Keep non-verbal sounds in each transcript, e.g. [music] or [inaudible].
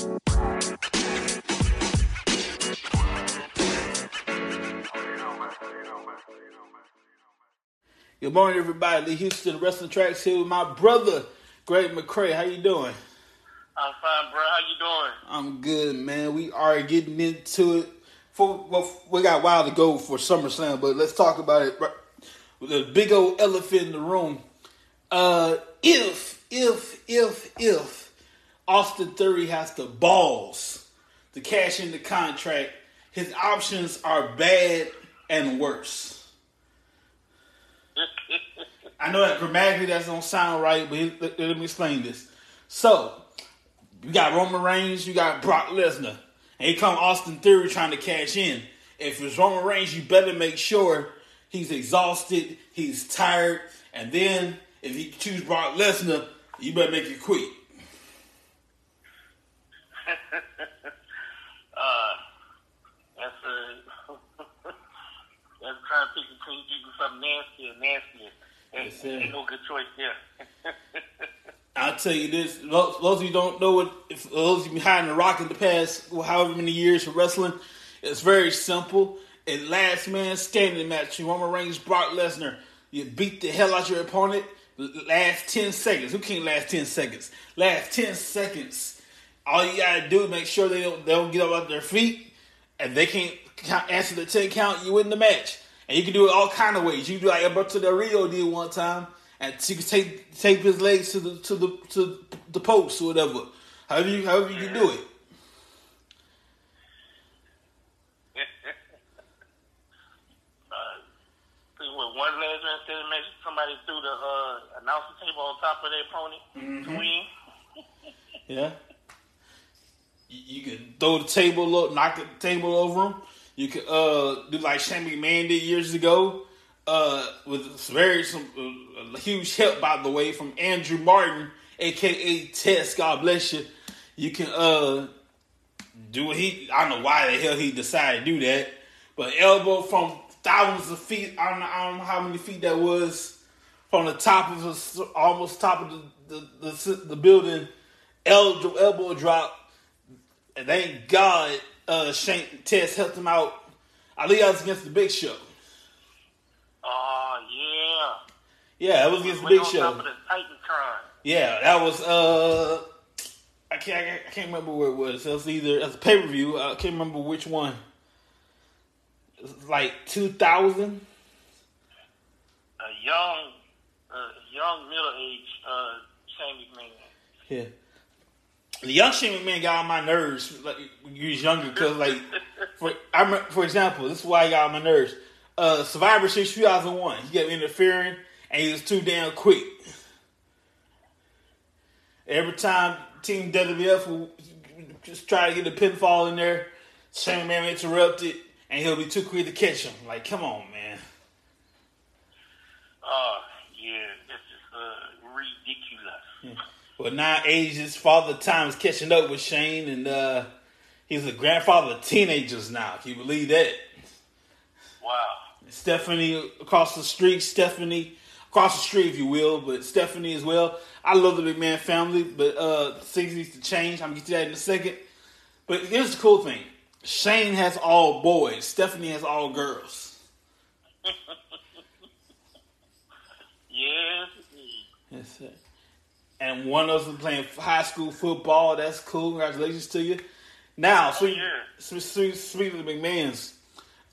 Good morning, everybody. Lee Houston Wrestling Tracks here with my brother, Greg McCray. How you doing? I'm fine, bro. How you doing? I'm good, man. We are getting into it. For well, we got a while to go for SummerSlam, but let's talk about it. The big old elephant in the room. Uh, if, if, if, if Austin Theory has the balls to cash in the contract, his options are bad and worse. [laughs] I know that grammatically that don't sound right, but let, let me explain this. So, you got Roman Reigns, you got Brock Lesnar, and here come Austin Theory trying to cash in. If it's Roman Reigns, you better make sure he's exhausted, he's tired, and then if you choose Brock Lesnar, you better make it quick. [laughs] uh, that's a [laughs] that's trying to pick between people something nasty and nastier. Ain't, ain't no good choice there. [laughs] I'll tell you this: those, those of you don't know what, if those of you behind the rock in the past, however many years for wrestling, it's very simple. A last man standing match, you Roman Reigns, Brock Lesnar. You beat the hell out your opponent. Last ten seconds. Who can't last ten seconds? Last ten seconds. All you gotta do is make sure they don't they don't get up off their feet, and they can't answer the ten count. You win the match, and you can do it all kind of ways. You can do like Alberto Del Rio did one time and you can take tape his legs to the to the to the post or whatever. However you however you can do it. [laughs] uh, one last man said make somebody threw the uh, announcer table on top of their opponent mm-hmm. yeah. You, can throw the table up, knock the table over him. You could uh, do like Shane McMahon did years ago uh, with very some uh, huge help, by the way, from Andrew Martin, aka Test. God bless you. You can uh do what he. I don't know why the hell he decided to do that, but elbow from thousands of feet. I don't know. I don't know how many feet that was from the top of the, almost top of the the, the, the building. Elbow elbow drop, and thank God, uh, Shane Test helped him out. I believe I was against the Big Show. Oh yeah. Yeah, it was against the Big Show. Yeah, that was uh, I can't I can't remember where it was. It was either as a pay per view. I can't remember which one. It was like two thousand. A young, uh, young middle age uh, Shane McMahon. Yeah. The young Shane McMahon got on my nerves. Like you was younger, because like [laughs] for I for example, this is why I got on my nerves uh, Survivor Series 2001. He kept interfering, and he was too damn quick. Every time Team WWF will just try to get a pinfall in there, Shane Man interrupted, and he'll be too quick to catch him. Like, come on, man. Oh, yeah, this is uh, ridiculous. Yeah. Well, now ages, father time is catching up with Shane, and uh, he's a grandfather of teenagers now. Can you believe that? Wow. Stephanie across the street, Stephanie across the street, if you will, but Stephanie as well. I love the McMahon family, but uh, things need to change. I'm gonna get to that in a second. But here's the cool thing: Shane has all boys, Stephanie has all girls. [laughs] yes. That's it. And one of them playing high school football. That's cool. Congratulations to you. Now, oh, yeah. of the McMahons,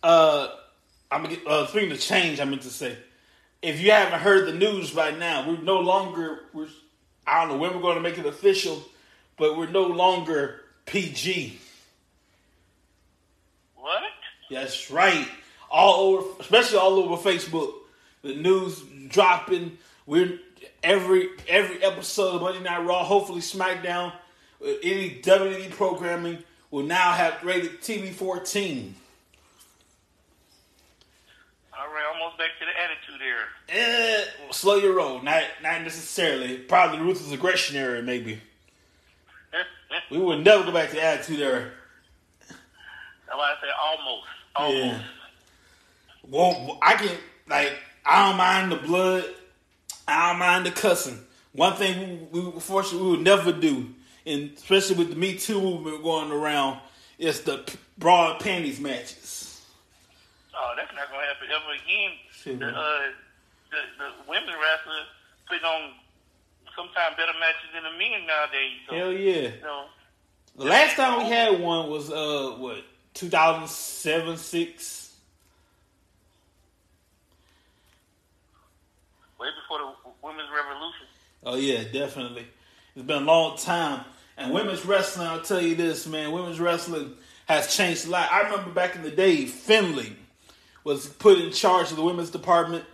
uh, I'm gonna get uh, speaking of change. I meant to say, if you haven't heard the news right now, we're no longer. We're I don't know when we're going to make it official, but we're no longer PG. What? That's right. All over, especially all over Facebook, the news dropping. We're every every episode of Monday Night Raw, hopefully SmackDown, uh, any WWE programming will now have rated TV 14. All right, almost back to the attitude era. Eh, well, slow your roll. Not not necessarily. Probably ruthless aggression era, maybe. [laughs] we would never go back to the attitude era. That's why I say almost. Almost. Yeah. Well, I can like I don't mind the blood. I don't mind the cussing. One thing we, we fortunately we would never do and especially with the Me Too movement going around, it's the bra and panties matches. Oh, that's not gonna happen ever again. The, uh, the the women wrestlers put on sometimes better matches than the men nowadays. So, Hell yeah. You know, the last time we had one was uh what 2007 six. Way before the women's revolution. Oh yeah, definitely. It's been a long time. And women's wrestling, I'll tell you this, man. Women's wrestling has changed a lot. I remember back in the day, Finlay was put in charge of the women's department,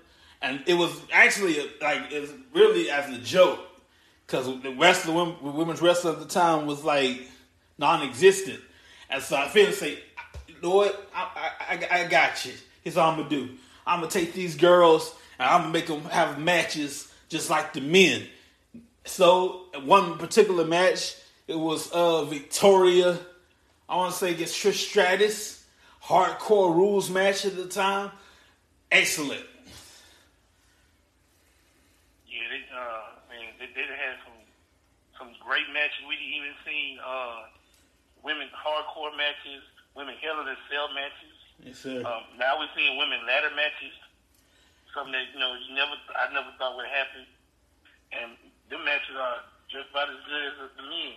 and it was actually uh, like it was really as a joke because the rest of the women, women's wrestling at the time was like non-existent. And so I feel say, Lord, I, I, I got you. Here's what I'm gonna do. I'm gonna take these girls and I'm gonna make them have matches just like the men. So one particular match, it was uh Victoria. I want to say against Trish Stratus, hardcore rules match at the time. Excellent. Yeah, they, uh, man, they, had some some great matches. We even seen uh, women hardcore matches, women hell in a cell matches. Yes, sir. Um, now we're seeing women ladder matches. Something that you know you never, I never thought would happen, and them matches are just about as good as the men.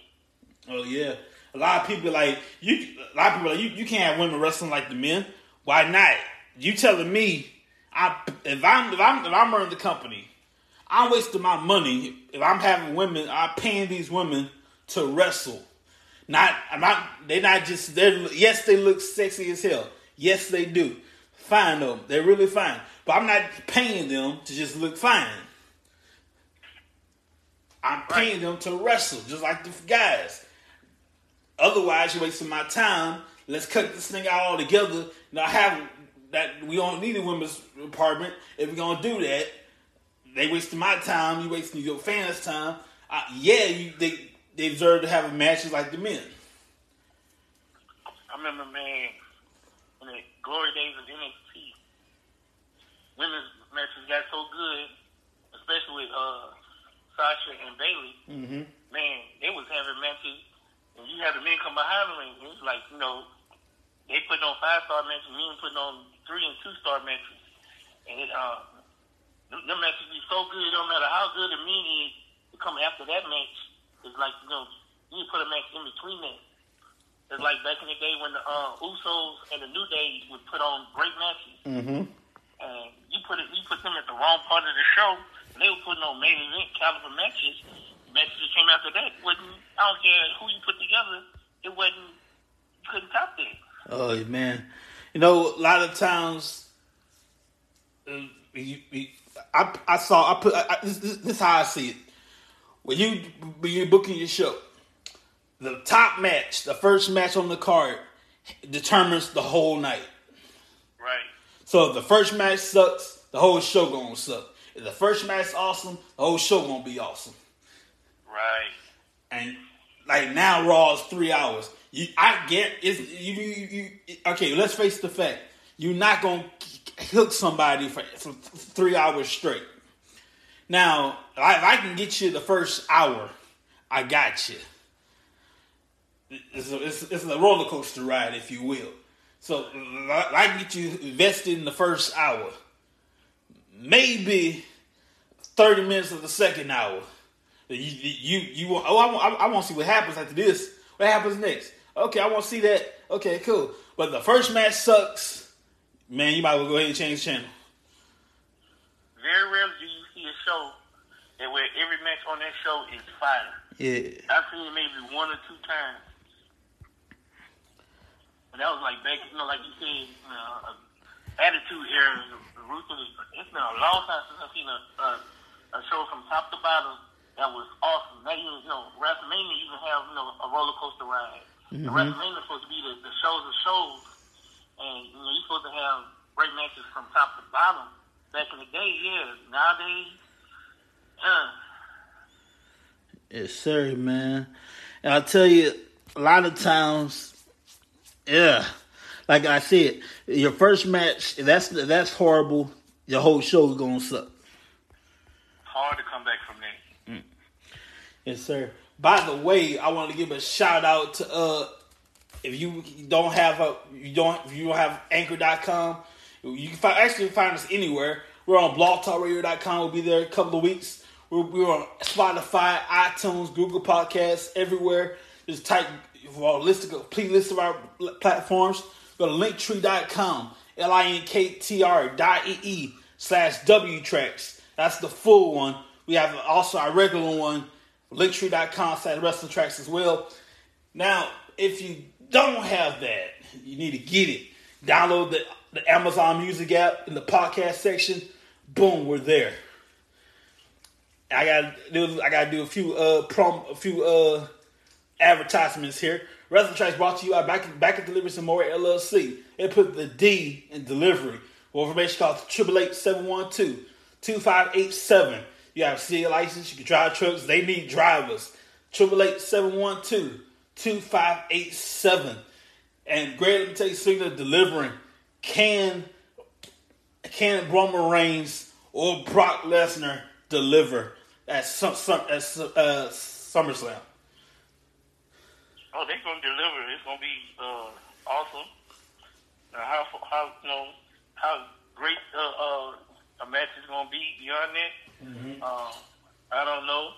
Oh yeah, a lot of people like you. A lot of people like you. You can't have women wrestling like the men. Why not? You telling me? I if I'm if I'm if I'm running the company, I'm wasting my money if I'm having women. I'm paying these women to wrestle. Not I'm not. They're not just. They're yes, they look sexy as hell. Yes, they do. Fine though. They're really fine. But I'm not paying them to just look fine. I'm paying them to wrestle, just like the guys. Otherwise, you're wasting my time. Let's cut this thing out altogether. Now, have that we don't need a women's department. If we're gonna do that, they wasting my time. You wasting your fans' time. Uh, yeah, you, they they deserve to have matches like the men. I remember, man, glory days of NXT, women's matches got so good, especially with uh, Sasha and Bayley, mm-hmm. man, they was having matches, and you had the men come behind them, and it was like, you know, they putting on five star matches, men putting on three and two star matches, and it, uh, them, them matches be so good, it don't matter how good the men is, to come after that match, it's like, you know, you put a match in between that. It's like back in the day when the uh, Usos and the New Day would put on great matches. Mm-hmm. And you put it, you put them at the wrong part of the show, they were putting on main event caliber matches. Matches that came after that wasn't. I don't care who you put together. It wasn't. You couldn't top that. Oh man, you know a lot of times. Uh, you, you, I, I saw I put I, this, this, this is how I see it. When you when you're booking your show, the top match, the first match on the card, determines the whole night. Right. So if the first match sucks, the whole show gonna suck. If the first match awesome, the whole show gonna be awesome. Right. And like now, Raw is three hours. You, I get is you, you, you, okay. Let's face the fact: you're not gonna hook somebody for, for three hours straight. Now, if I can get you the first hour, I got you. It's a, it's, it's a roller coaster ride, if you will. So I can get you invested in the first hour maybe 30 minutes of the second hour. You, you, you want, oh, I want, I want to see what happens after this. What happens next? Okay, I want to see that. Okay, cool. But the first match sucks. Man, you might well go ahead and change channel. Very rarely do you see a show that where every match on that show is fire. Yeah. I've seen it maybe one or two times. And that was like back, you know, like you said, you know, attitude era Ruthless. It's been a long time since I've seen a, a, a show from top to bottom that was awesome. Now you, you know, WrestleMania can have you know a roller coaster ride. Mm-hmm. WrestleMania is supposed to be the, the shows of shows, and you know you're supposed to have great matches from top to bottom. Back in the day, yeah. Nowadays, uh. Yes, sir, man. And I'll tell you, a lot of times, yeah like I said, your first match that's that's horrible. Your whole show is gonna suck. Hard to come back from that. Mm. Yes, sir. By the way, I want to give a shout out to uh, if you don't have a you don't if you don't have Anchor.com, you can find, actually find us anywhere. We're on BlogTalkRadio.com. We'll be there a couple of weeks. We're, we're on Spotify, iTunes, Google Podcasts, everywhere. Just type for a list complete list of our platforms. Go to Linktree.com, L I N K T R dot E E slash W Tracks. That's the full one. We have also our regular one, linktree.com slash wrestling tracks as well. Now, if you don't have that, you need to get it. Download the, the Amazon Music app in the podcast section. Boom, we're there. I got I got to do a few uh prom a few uh advertisements here. Wrestling Tracks brought to you by Back Back at Delivery some more LLC. They put the D in delivery. More information call triple eight seven one two two five eight seven. You have a CA license, you can drive trucks, they need drivers. Triple eight seven one two two five eight seven. And great, let me tell you, of delivering, can can Roman Reigns or Brock Lesnar deliver at some, some at uh, SummerSlam? Oh, they're gonna deliver. It's gonna be uh, awesome. Now, how how you know how great uh, uh, a match is gonna be beyond that. Mm-hmm. Uh, I don't know.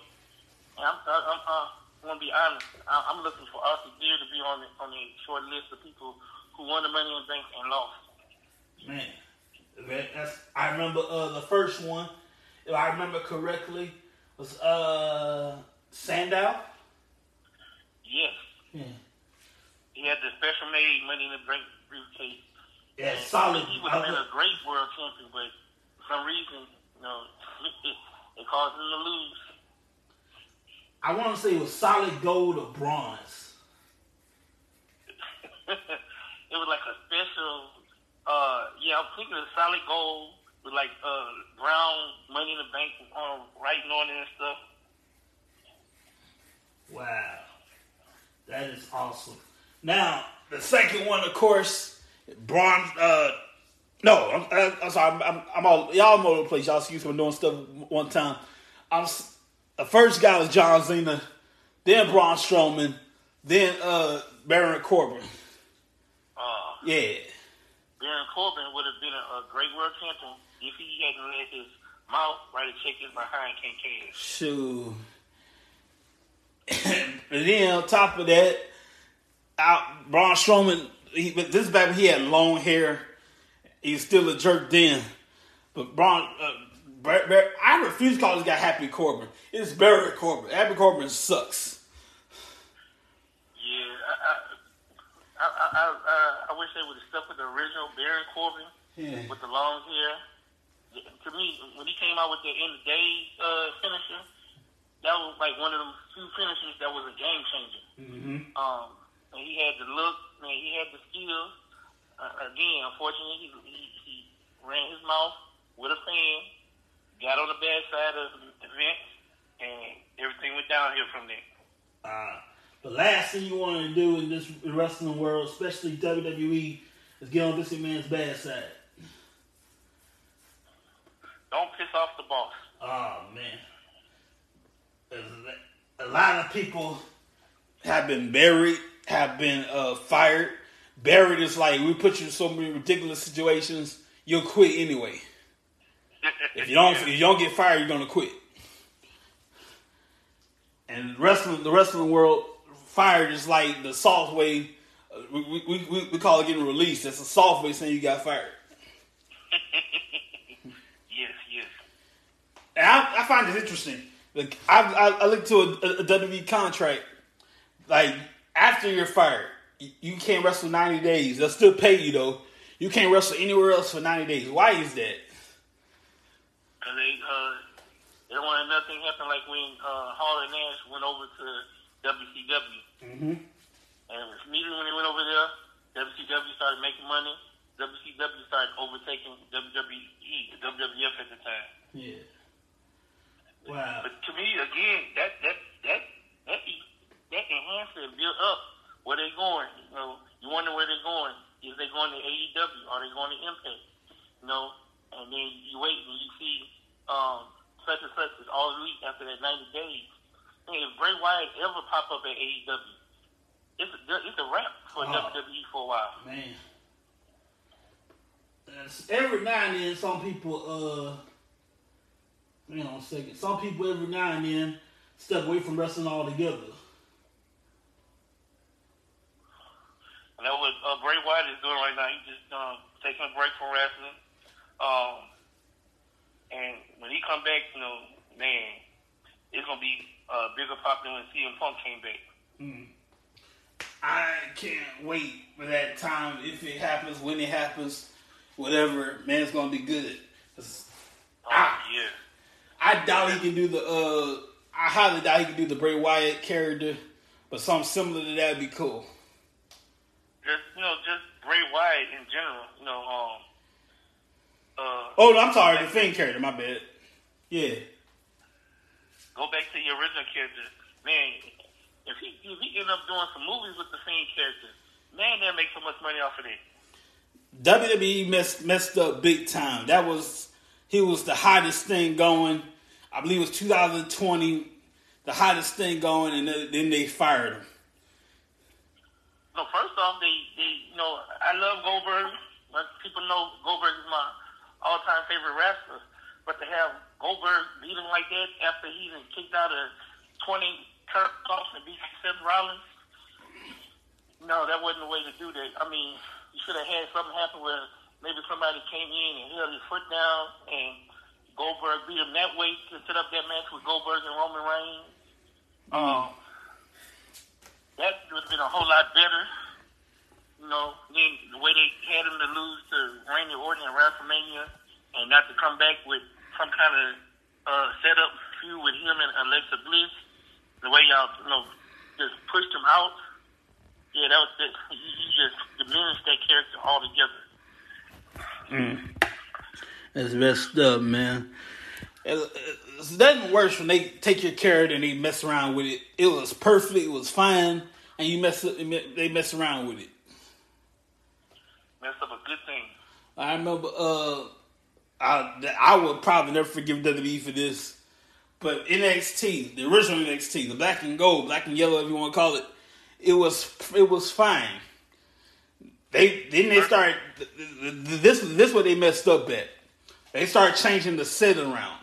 I'm, I'm, I'm, I'm gonna be honest. I'm looking for Austin Theory to be on the, on the short list of people who won the Money in the Bank and lost. Man, that's I remember uh, the first one. If I remember correctly, was uh, Sandow. Yes. Yeah. He had the special made Money in the Bank briefcase. Yeah, and solid. He would have been a great world champion, but for some reason, you know, [laughs] it caused him to lose. I want to say it was solid gold or bronze. [laughs] it was like a special. Uh, yeah, I'm thinking of solid gold with like uh, brown money in the bank um, writing on it and stuff. Wow, that is awesome. Now the second one, of course, bronze. Uh, no, I'm, I'm sorry. I'm, I'm, all y'all all over the place. Y'all excuse me doing stuff one time. I'm the first guy was John Cena, then Braun Strowman, then uh, Baron Corbin. Uh, yeah. Baron Corbin would have been a, a, great world champion if he hadn't let his mouth right to check his behind Kincaid. Shoot. [coughs] and then on top of that, out Braun Strowman. He, but this baby, he had long hair. He's still a jerk then. But Braun, uh, Bar- Bar- I refuse to call this guy Happy Corbin. It's Baron Corbin. Happy Corbin sucks. Yeah, I, I, I, I, I wish they would have stuck with the original Baron Corbin yeah. with the long hair. To me, when he came out with the end of days uh, finisher, that was like one of them few finishers that was a game changer. Mm-hmm. Um, and he had the look, man, he had the skills. Uh, again, unfortunately, he, he, he ran his mouth with a fan, got on the bad side of the event, and everything went downhill from there. Uh, the last thing you want to do in this wrestling world, especially WWE, is get on this man's bad side. Don't piss off the boss. Oh man, a lot of people have been buried have been uh, fired. Buried is like we put you in so many ridiculous situations, you'll quit anyway. [laughs] if you don't, if you don't get fired, you're gonna quit. And wrestling, the wrestling world, fired is like the soft way. Uh, we, we, we, we call it getting released. That's a soft way saying you got fired. [laughs] yes, yes. And I, I find it interesting. Like I, I, I looked to a, a WWE contract, like after you're fired, you can't wrestle 90 days. They'll still pay you though. You can't wrestle anywhere else for 90 days. Why is that? Because they, uh, they don't want nothing happen like when uh, Hall and Nash went over to WCW. Mm-hmm. And immediately when they went over there, WCW started making money. WCW started overtaking WWE, WWF at the time. Yeah. Wow. But to me, again, that that that that that enhance it, build up where they're going. You know, you wonder where they're going. Is they going to AEW? Are they going to Impact? You know, and then you wait and you see um, such and such is all elite after that 90 days. if Bray Wyatt ever pop up at AEW, it's a, it's a wrap for Oh. WWE for a while. Man. That's- Every now and then, some people, uh, hang on a second. Some people every now and then step away from wrestling altogether. And that's what uh, Bray Wyatt is doing right now. He's just um, taking a break from wrestling. Um, and when he come back, you know, man, it's gonna be uh, bigger pop than when CM Punk came back. I can't wait for that time. If it happens, when it happens, whatever, man, it's gonna be good. Oh, Ah. yeah. I doubt he can do the. uh I highly doubt he can do the Bray Wyatt character, but something similar to that would be cool. Just you know, just Bray Wyatt in general. You know, um, uh, Oh, no, I'm sorry, the Fiend character. My bad. Yeah. go back to your original character, man. If he if he end up doing some movies with the same character, man, they'll make so much money off of it. WWE messed messed up big time. That was he was the hottest thing going. I believe it was 2020, the hottest thing going, and then they fired him. No, first off, they, they, you know, I love Goldberg. But people know Goldberg is my all-time favorite wrestler. But to have Goldberg beat him like that after he been kicked out of 20 Kurt off and beat Seth Rollins, no, that wasn't the way to do that. I mean, you should have had something happen where maybe somebody came in and held his foot down and Goldberg beat him that way to set up that match with Goldberg and Roman Reigns. Um, that would have been a whole lot better. You know, then the way they had him to lose to Randy Orton at WrestleMania and not to come back with some kind of uh, setup feud with him and Alexa Bliss, the way y'all, you know, just pushed him out. Yeah, that was it. You, just diminished that character altogether. That's messed up, man. It- It's nothing worse when they take your character and they mess around with it. It was perfect, it was fine, and you mess up, they mess around with it. Messed up a good thing. I remember, uh, I, I would probably never forgive WWE for this, but NXT, the original NXT, the black and gold, black and yellow, if you want to call it, it was it was fine. They then they started this this what they messed up at. They started changing the set around.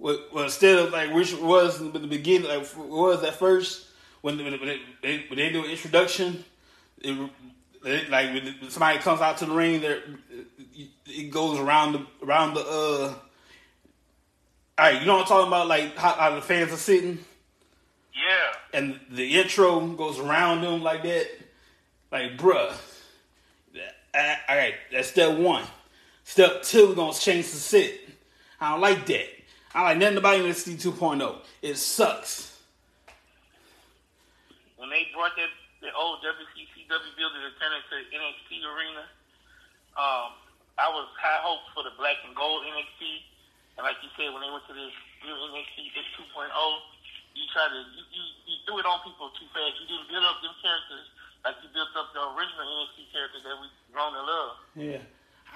Well, instead of like which was in the beginning, like was at first when when they, they, when they do an introduction, it, it, like when somebody comes out to the ring, there it goes around the around the. uh All right, you know what I'm talking about? Like how, how the fans are sitting, Yeah. and the intro goes around them like that. Like, bruh. All right, that's step one. Step two, we're gonna change the set. I don't like that. I like nothing about NXT 2.0. It sucks. when they brought that the old WCCW building to turn into the NXT arena, um, I was high hopes for the black and gold NXT. And like you said, when they went to this new NXT this 2.0, you tried to you, you, you threw it on people too fast. You didn't build up them characters like you built up the original NXT characters that we grown to love. Yeah.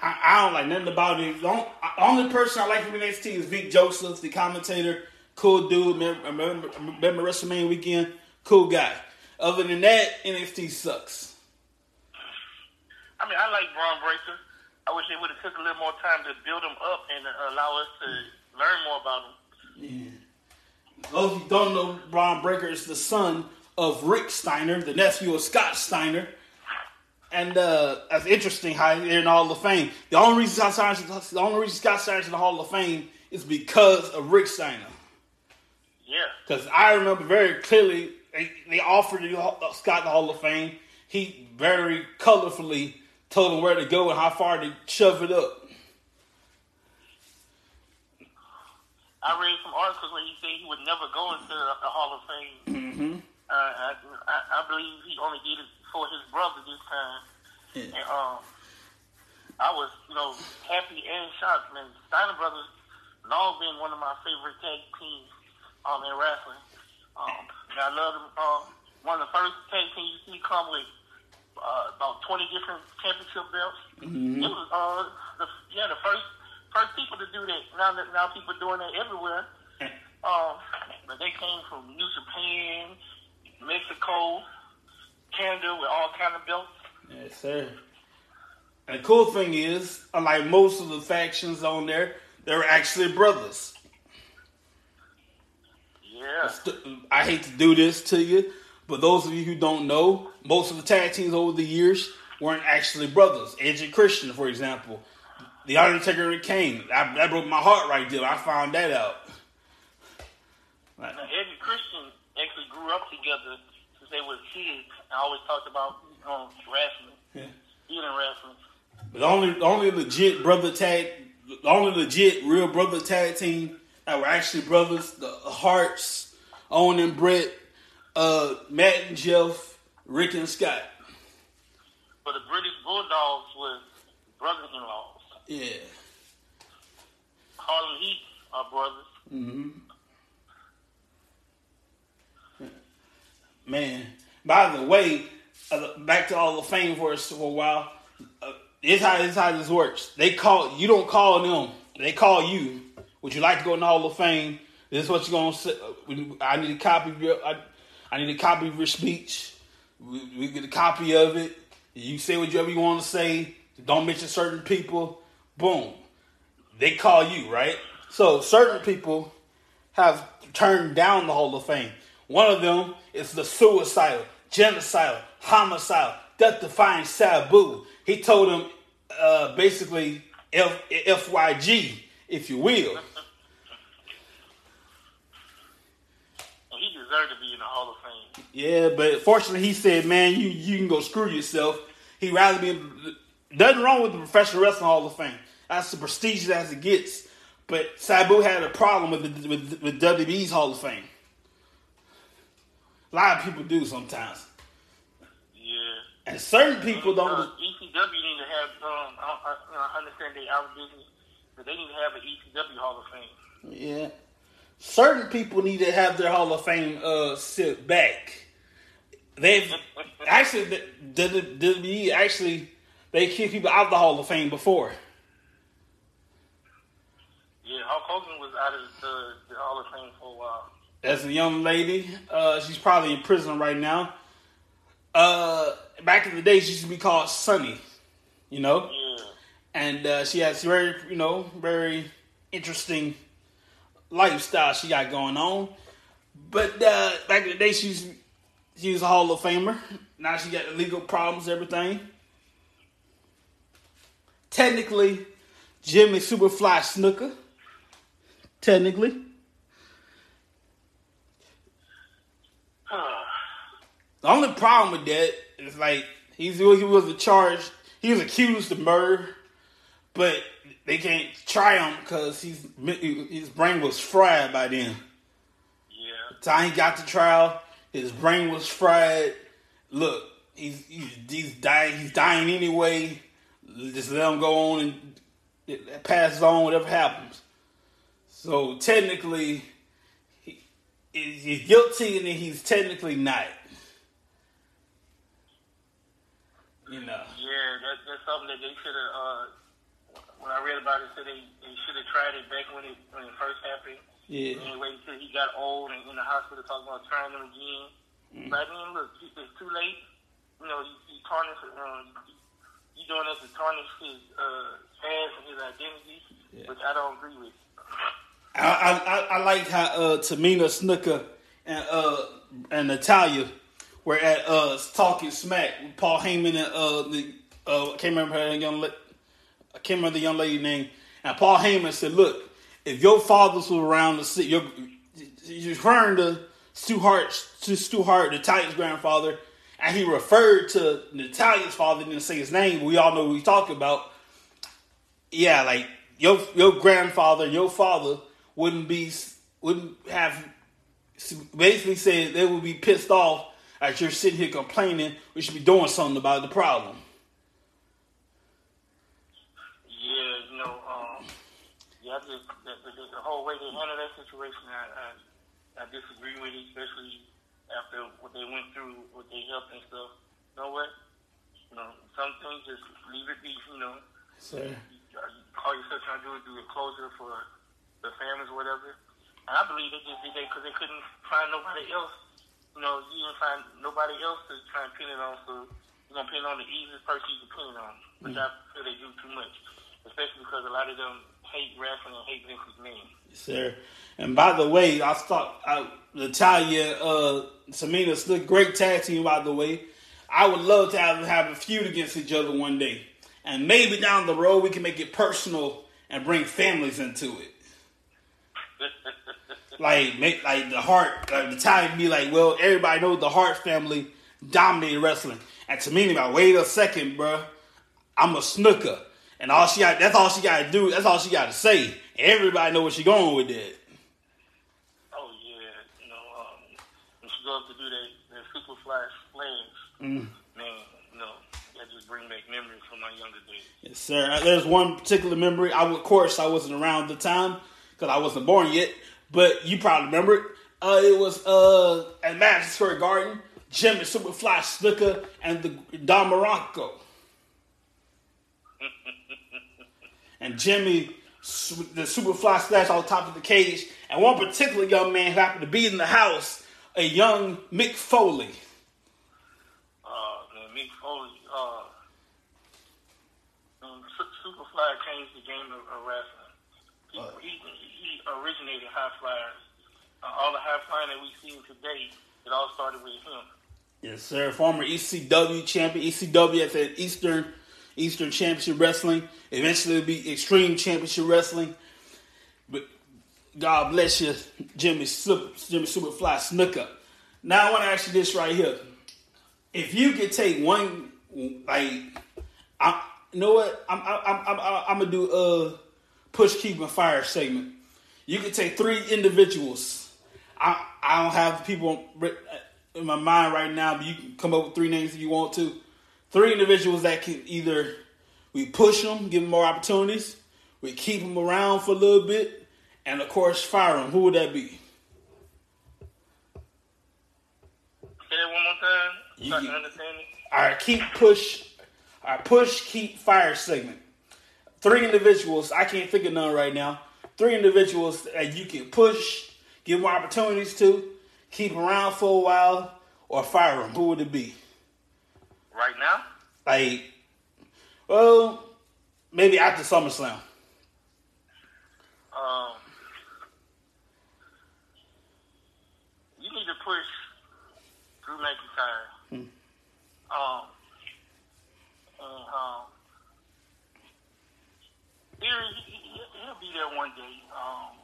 I, I don't like nothing about it. The only, only person I like from NXT is Vic Joseph, the commentator. Cool dude. Remember, remember, remember WrestleMania weekend? Cool guy. Other than that, NXT sucks. I mean, I like Bron Breakker. I wish they would have took a little more time to build him up and uh, allow us to learn more about him. Yeah. Those who don't know, Bron Breakker is the son of Rick Steiner, the nephew of Scott Steiner. And uh, that's interesting how they're in the Hall of Fame. The only reason Scott Steiner's, the only reason Scott Steiner's in the Hall of Fame is because of Rick Steiner. Yeah. Because I remember very clearly they, they offered uh, Scott the Hall of Fame. He very colorfully told him where to go and how far to shove it up. I read some articles where he said he would never go into the, Hall of Fame. Mm-hmm. Uh, I, I, I believe he only did it for his brother this time. Yeah. And um, I was, you know, happy and shocked. Man, Steiner Brothers long been one of my favorite tag teams um, in wrestling. Um, and I love them. Um, one of the first tag teams you see come with uh, about 20 different championship belts. Mm-hmm. It was, uh, the, yeah, the first first people to do that. Now that now people doing that everywhere. Um, but they came from New Japan, Mexico, Canada with all kind of belts. Yes, sir. And the cool thing is, unlike most of the factions on there, they were actually brothers. Yeah. I hate to do this to you, but those of you who don't know, most of the tag teams over the years weren't actually brothers. Edge and Christian, for example. The Undertaker and Kane. I, that broke my heart right there. I found that out. Now, Edge and Christian actually grew up together since they were kids. I always talked about um, wrestling, yeah. even wrestling. But the only, the only legit brother tag, the only legit real brother tag team that were actually brothers, the Hearts, Owen and Bret, uh, Matt and Jeff, Rick and Scott. But the British Bulldogs were brothers-in-laws. Yeah. Harlem Heat are brothers. Mm-hmm. Man, by the way, uh, back to all the fame for us for a while. Uh, it's how it's how this works. They call you don't call them. They call you. Would you like to go in the Hall of Fame? This is what you're gonna say. Uh, I need a copy of your. I, I need a copy of your speech. We, we get a copy of it. You say whatever you want to say. Don't mention certain people. Boom. They call you, right? So certain people have turned down the Hall of Fame. One of them is the suicidal, genocidal, homicidal, death-defying Sabu. He told him uh, basically F- FYG, if you will. [laughs] He deserved to be in the Hall of Fame. Yeah, but fortunately, he said, "Man, you you can go screw yourself." He rather be nothing wrong with the Professional Wrestling Hall of Fame. That's the prestigious as it gets. But Sabu had a problem with the, with, with WWE's Hall of Fame. A lot of people do sometimes. Yeah. And certain people and, don't. Uh, ECW need to have. Um, I, I, understand they out business, but they need to have an ECW Hall of Fame. Yeah. Certain people need to have their Hall of Fame uh, sit back. They've [laughs] actually the, the, WWE actually they kick people out of the Hall of Fame before. Yeah, Hulk Hogan was out of the, the Hall of Fame for a while. That's a young lady. Uh, she's probably in prison right now. Uh, back in the day, she used to be called Sunny. You know. Yeah. And uh, she has very, you know, very interesting lifestyle she got going on. But uh, back in the day, she's she was a Hall of Famer. Now she got legal problems, everything. Technically, Jimmy Superfly Snuka. Technically. The only problem with that is like he's he was charged. He was accused of murder, but they can't try him because he's his brain was fried by then. Yeah. The time he got to trial, his brain was fried. Look, he's he's, he's dying. He's dying anyway. Just let him go on and pass on whatever happens. So technically, he, he's guilty, and he's technically not. You know. Yeah, that, that's something that they should have. Uh, when I read about it, said they, they should have tried it back when it when it first happened. Yeah. Anyway, until he got old and in the hospital talking about trying them again. Mm-hmm. But I mean, look, it's too late. You know, you, you tarnish. Um, you doing this to tarnish his uh, past and his identity, yeah. which I don't agree with. I I, I like how uh, Tamina Snuka and uh, and Natalya were at uh, talking smack with Paul Heyman and uh, the uh, I can't remember her young I can't remember the young lady name. And Paul Heyman said, "Look, if your fathers were around the city, you're, you're referring to Stu Hart, to Stu Hart, Natalya's grandfather, and he referred to Natalya's father, didn't say his name. we all know who he's talking about. Yeah, like your your grandfather, your father wouldn't be wouldn't have basically said they would be pissed off as you're sitting here complaining. We should be doing something about the problem." Um, I just the, the, the whole way they handled that situation, I, I I disagree with it, especially after what they went through with their health and stuff. You know what? You know, some things just leave it be. You know, sir. All you're still trying to do is do a closure for the families, or whatever. And I believe they just did that because they couldn't find nobody else. You know, you didn't find nobody else to try and pin it on, so you're gonna pin it on the easiest person you can pin it on, which I feel they do too much, especially because a lot of them hate wrestling and hate Vince's name. Yes, sir. And by the way, I thought I, Natalya, uh, Tamina Snuka, great tag team. By the way, I would love to have have a feud against each other one day, and maybe down the road we can make it personal and bring families into it. Like make like the heart like the time be like, well, everybody knows the Hart family dominated wrestling, and Tamina, about wait a second, bruh, I'm a Snuka, and all she got, that's all she got to do, that's all she got to say. Everybody know where she going with that. Oh yeah, you know, um, when she goes to do that, that super flash flames, Mm. man, you know, that just bring back memories from my younger days. Yes, sir. There's one particular memory. I, of course, I wasn't around the time because I wasn't born yet, but you probably remember it. Uh, it was uh, at Madison Square Garden, Jimmy Superfly Snuka and the Don Muraco. and Jimmy, the Superfly splash on top of the cage, and one particular young man who happened to be in the house, a young Mick Foley. Uh, Mick Foley, uh, Superfly changed the game of, wrestling. He, Uh. he originated high flyers. Uh, all the high flying that we see today, it all started with him. Yes, sir. Former ECW champion, ECW at the Eastern Eastern Championship Wrestling. Eventually, be Extreme Championship Wrestling. But God bless you, Jimmy Super, Jimmy Superfly Snuka. Now I want to ask you this right here: If you could take one, like, I, you know what? I'm I'm I'm, I'm, I'm gonna do a push, keep, and fire segment. You could take three individuals. I I don't have people uh, in my mind right now, but you can come up with three names if you want to. Three individuals that can either we push them, give them more opportunities, we keep them around for a little bit, and of course fire them. Who would that be? Say that one more time. You so can- understand it. Our keep push, our push keep fire segment. Three individuals. I can't think of none right now. Three individuals that you can push, give more opportunities to, keep around for a while, or fire them. Who would it be? Right now, Like, well, maybe after SummerSlam. um, you need to push Drew McIntyre. Hmm. Um, and um, he, he, he'll be there one day. Um,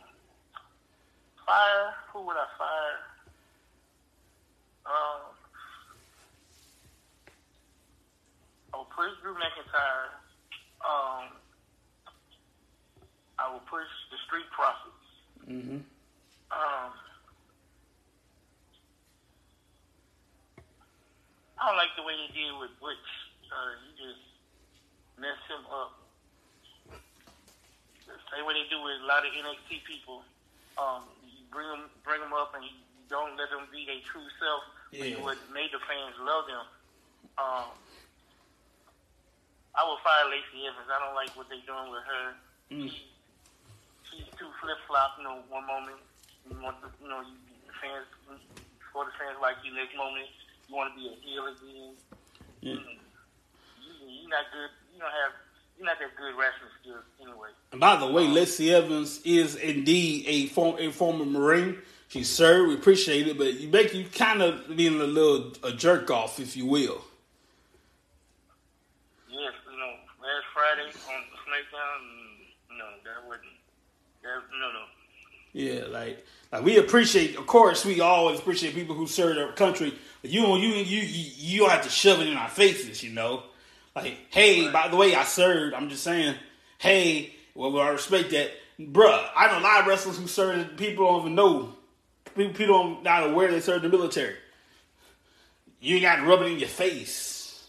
fire. Who would I fire? Um, I'll push Drew McIntyre. Um, I will push the Street Profits. Mm-hmm. Um, I don't like the way they did with Butch. Uh, you just messed him up. Same way they do with a lot of NXT people. Um, you bring them, bring them up, and you don't let them be their true self, Yeah. what made the fans love them. Um, I will fire Lacey Evans. I don't like what they're doing with her. Mm. She, she's too flip flop. You know, one moment you want the, you know, you, the fans for the fans like you. Next moment you want to be a heel again. Yeah. You, you're not good. You don't have. You're not that good wrestling skills anyway. And by the way, um, Lacey Evans is indeed a, form, a former Marine. She served. We appreciate it, but you make you kind of being a little a jerk off, if you will. Yes, you know, last Friday on SmackDown, no, that wasn't. That no, no. Yeah, like like we appreciate. Of course, we always appreciate people who serve our country. But you you you you, you don't have to shove it in our faces, you know. Like, hey, by the way, I served. I'm just saying, hey, well, I respect that, bruh. I know a lot of wrestlers who served, People don't even know. People, people don't not aware they serve the military. You ain't got to rub it in your face.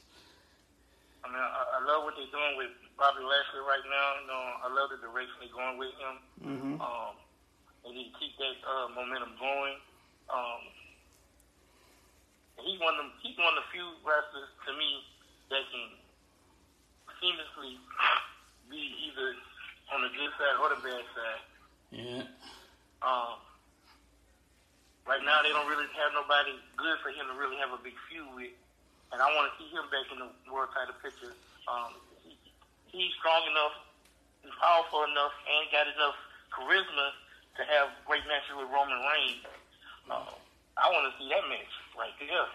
I mean, I, I love what they're doing with Bobby Lashley right now. You know, I love the direction they're going with him. Mm-hmm. Um, they need to keep that uh, momentum going. Um, he's one of the, he's one of the few wrestlers to me that can seamlessly be either on the good side or the bad side. Yeah. Um, right now they don't really have nobody good for him to really have a big feud with, and I want to see him back in the world title picture. Um, he, he's strong enough, he's powerful enough, and got enough charisma to have great matches with Roman Reigns. Uh, I want to see that match right there.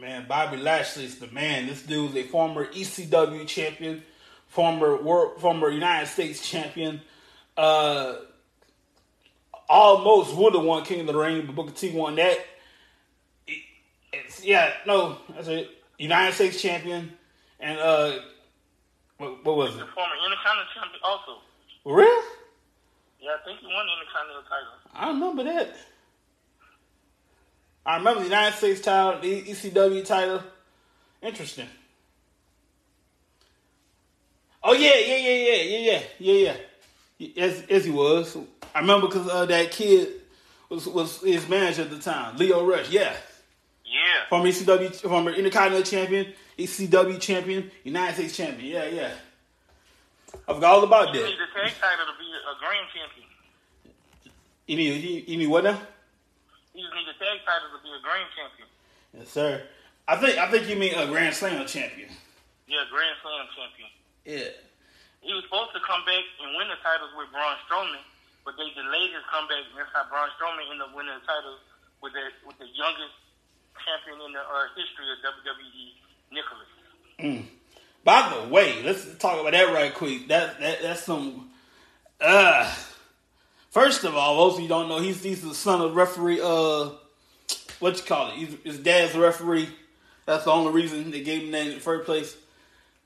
Man, Bobby Lashley's the man. This dude's a former ECW champion, former world, former United States champion. Uh, almost would have won King of the Ring, but Booker T won that. It- it's, yeah, no, that's it. United States champion, and uh, what, what was it? The former Intercontinental champion also. Real? Yeah, I think he won the Intercontinental title. I remember that. I remember the United States title, the ECW title. Interesting. Oh yeah, yeah, yeah, yeah, yeah, yeah, yeah, yeah. As as he was, I remember because uh, that kid was was his manager at the time, Lio Rush. Yeah, Yeah. former ECW, former Intercontinental champion, ECW champion, United States champion. Yeah, yeah. I forgot all about You that. need the tag title to be a grand champion. You need you, you need what now? You just need the tag title to be a grand champion. Yes, sir. I think I think you mean a Grand Slam champion. Yeah, Grand Slam champion. Yeah. He was supposed to come back and win the titles with Braun Strowman, but they delayed his comeback. And that's how Braun Strowman ended up winning the titles with the with the youngest champion in the uh, history of WWE, Nicholas. By the way, let's talk about that right quick. That that that's some. Uh, first of all, those of you don't know, he's he's the son of referee. Uh, what you call it? He's, his dad's a referee. That's the only reason they gave him that in the first place.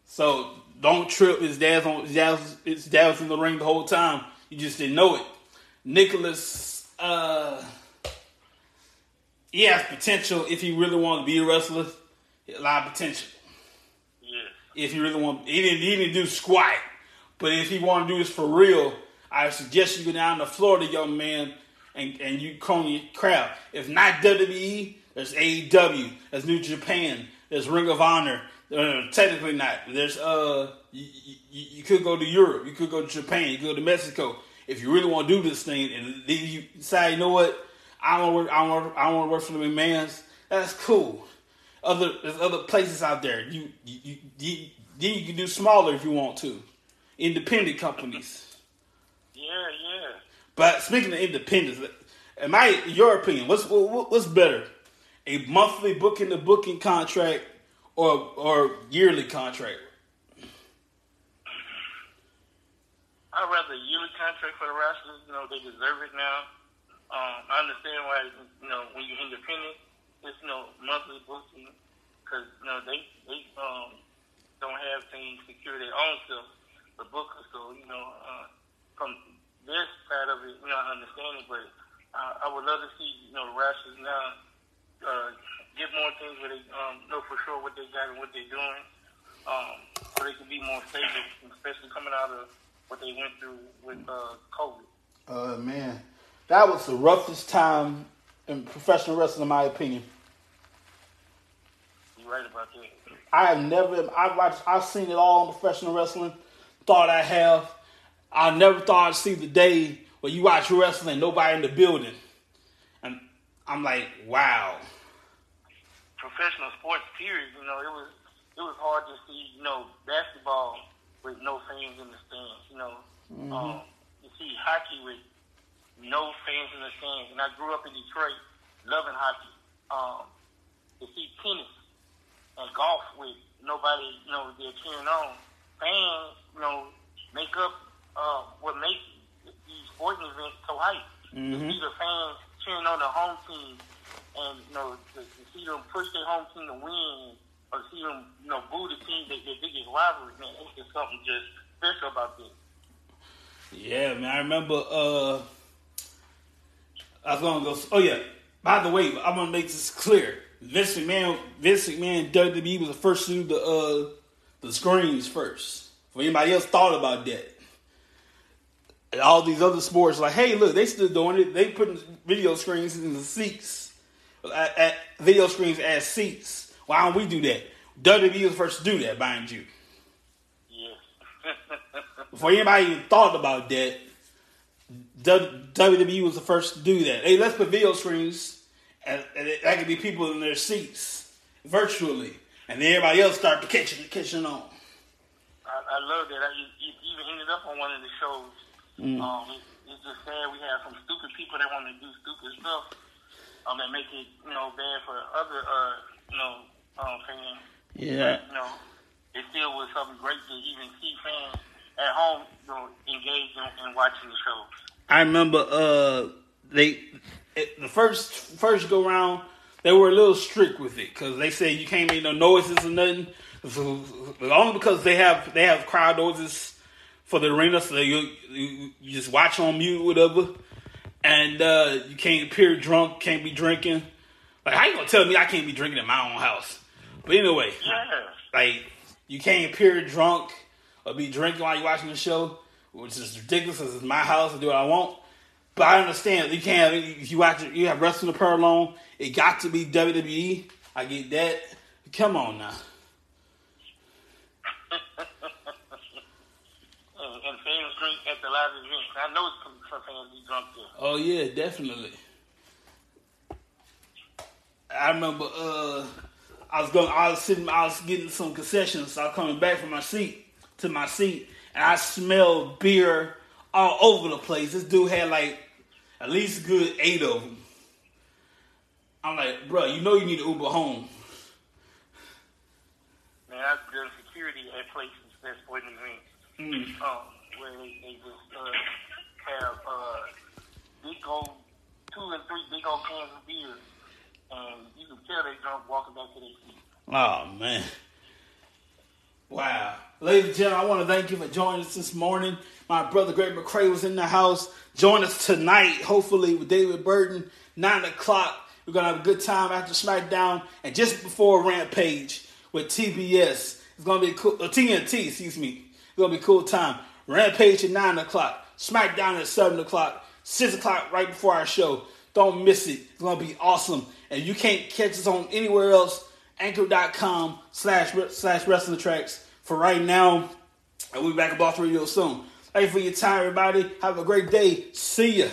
So don't trip. His dad's on. His dad's, his dad was in the ring the whole time. You just didn't know it. Nicholas. Uh, he has potential if he really wanted to be a wrestler. A lot of potential Yes. if he really want. He didn't. He didn't do squat, but if he want to do this for real, I suggest you go down to Florida, young man, and and you comb your crowd. If not WWE, there's AEW, there's New Japan, there's Ring of Honor. Uh, technically not. There's uh, you, you, you could go to Europe, you could go to Japan, you could go to Mexico. If you really want to do this thing, and then you decide, you know what, I don't work. I want. I want to work for the McMahon's. That's cool other there's other places out there. You you, you you then you can do smaller if you want to, independent companies. Yeah, yeah. But speaking of independence, in my your opinion, what's what, what's better, a monthly booking to booking contract or or yearly contract? I'd rather a yearly contract for the wrestlers. You know, they deserve it now. Um, I understand why, you know, when you're independent, it's, you know, monthly booking because, you know, they, they um, don't have things secure their own self, the bookers. So, you know, uh, from this side of it, you know, I understand it, but uh, I would love to see, you know, wrestlers now uh, get more things where they um, know for sure what they got and what they're doing um, so they can be more stable, especially coming out of what they went through with uh, COVID. Uh man, that was the roughest time in professional wrestling, in my opinion. You're right about that. I have never. I watched. I've seen it all in professional wrestling. Thought I have. I never thought I'd see the day where you watch wrestling nobody in the building, and I'm like, wow. Professional sports, period. You know, it was it was hard to see. You know, basketball with no fans in the stands. You know, um, you see hockey with no fans in the stands. And I grew up in Detroit, loving hockey. Um, to see tennis and golf with nobody, you know, they're cheering on. Fans, you know, make up uh, what makes these sporting events so hype. To see the fans cheering on the home team and, you know, to, to see them push their home team to win or to see them, you know, boo the team, their, their biggest rivalry, man, it's just something just special about this. Yeah, man. I remember. uh I was gonna go. Oh yeah. By the way, I'm gonna make this clear. Vince McMahon, Vince McMahon, WWE was the first to do the uh the screens first. For anybody else thought about that. And all these other sports, like, hey, look, they still doing it. They putting video screens in the seats, at, at video screens as seats. Why don't we do that? WWE was the first to do that, mind you. Yes. [laughs] Before anybody even thought about that, WWE was the first to do that. Hey, let's put video screens, and, and it, that could be people in their seats virtually, and then everybody else start catching catching on. I, I love that. I, you, even ended up on one of the shows. Mm. Um, it, it's just sad we have some stupid people that want to do stupid stuff. Um, that make it you know bad for other uh you know um fans. Yeah. But, you know, it still was something great to even see fans at home, you know, engage in, in watching the shows. I remember uh they it, the first first go round they were a little strict with it because they said you can't make no noises or nothing. So, only because they have they have crowd noises for the arena, so you, you, just watch on mute, whatever. And uh, you can't appear drunk, can't be drinking. Like how you gonna tell me I can't be drinking in my own house? But anyway, yeah. like you can't appear drunk or be drinking while you're watching the show, which is ridiculous because it's my house. I do what I want. But I understand you can't. If you watch, you have wrestling the pearl on. It got to be WWE. I get that. Come on now. and fans drink at the live events. I know some fans be drunk there. Oh yeah, definitely. I remember uh, I was going. I was sitting. I was getting some concessions. So I was coming back from my seat to my seat, and I smelled beer all over the place. This dude had like at least a good eight of them. I'm like, bro, you know you need to Uber home. Man, I've done security at places that's sporting events. Mm. Um, where they, they just uh, have uh, big old two and three big old cans of beer, and you can tell they drunk walking back to their seat. Oh man. Wow. Ladies and gentlemen, I want to thank you for joining us this morning. My brother Greg McCray was in the house. Join us tonight, hopefully, with David Burton, 9 o'clock. We're going to have a good time after SmackDown and just before Rampage with TBS. It's going to be a cool. Uh, TNT, excuse me. It's going to be a cool time. Rampage at 9 o'clock. SmackDown at 7 o'clock. 6 o'clock right before our show. Don't miss it. It's going to be awesome. And you can't catch us on anywhere else anchor.com slash slash wrestling tracks for right now. And we'll be back at Boss Radio soon. Thank you for your time, everybody. Have a great day. See ya.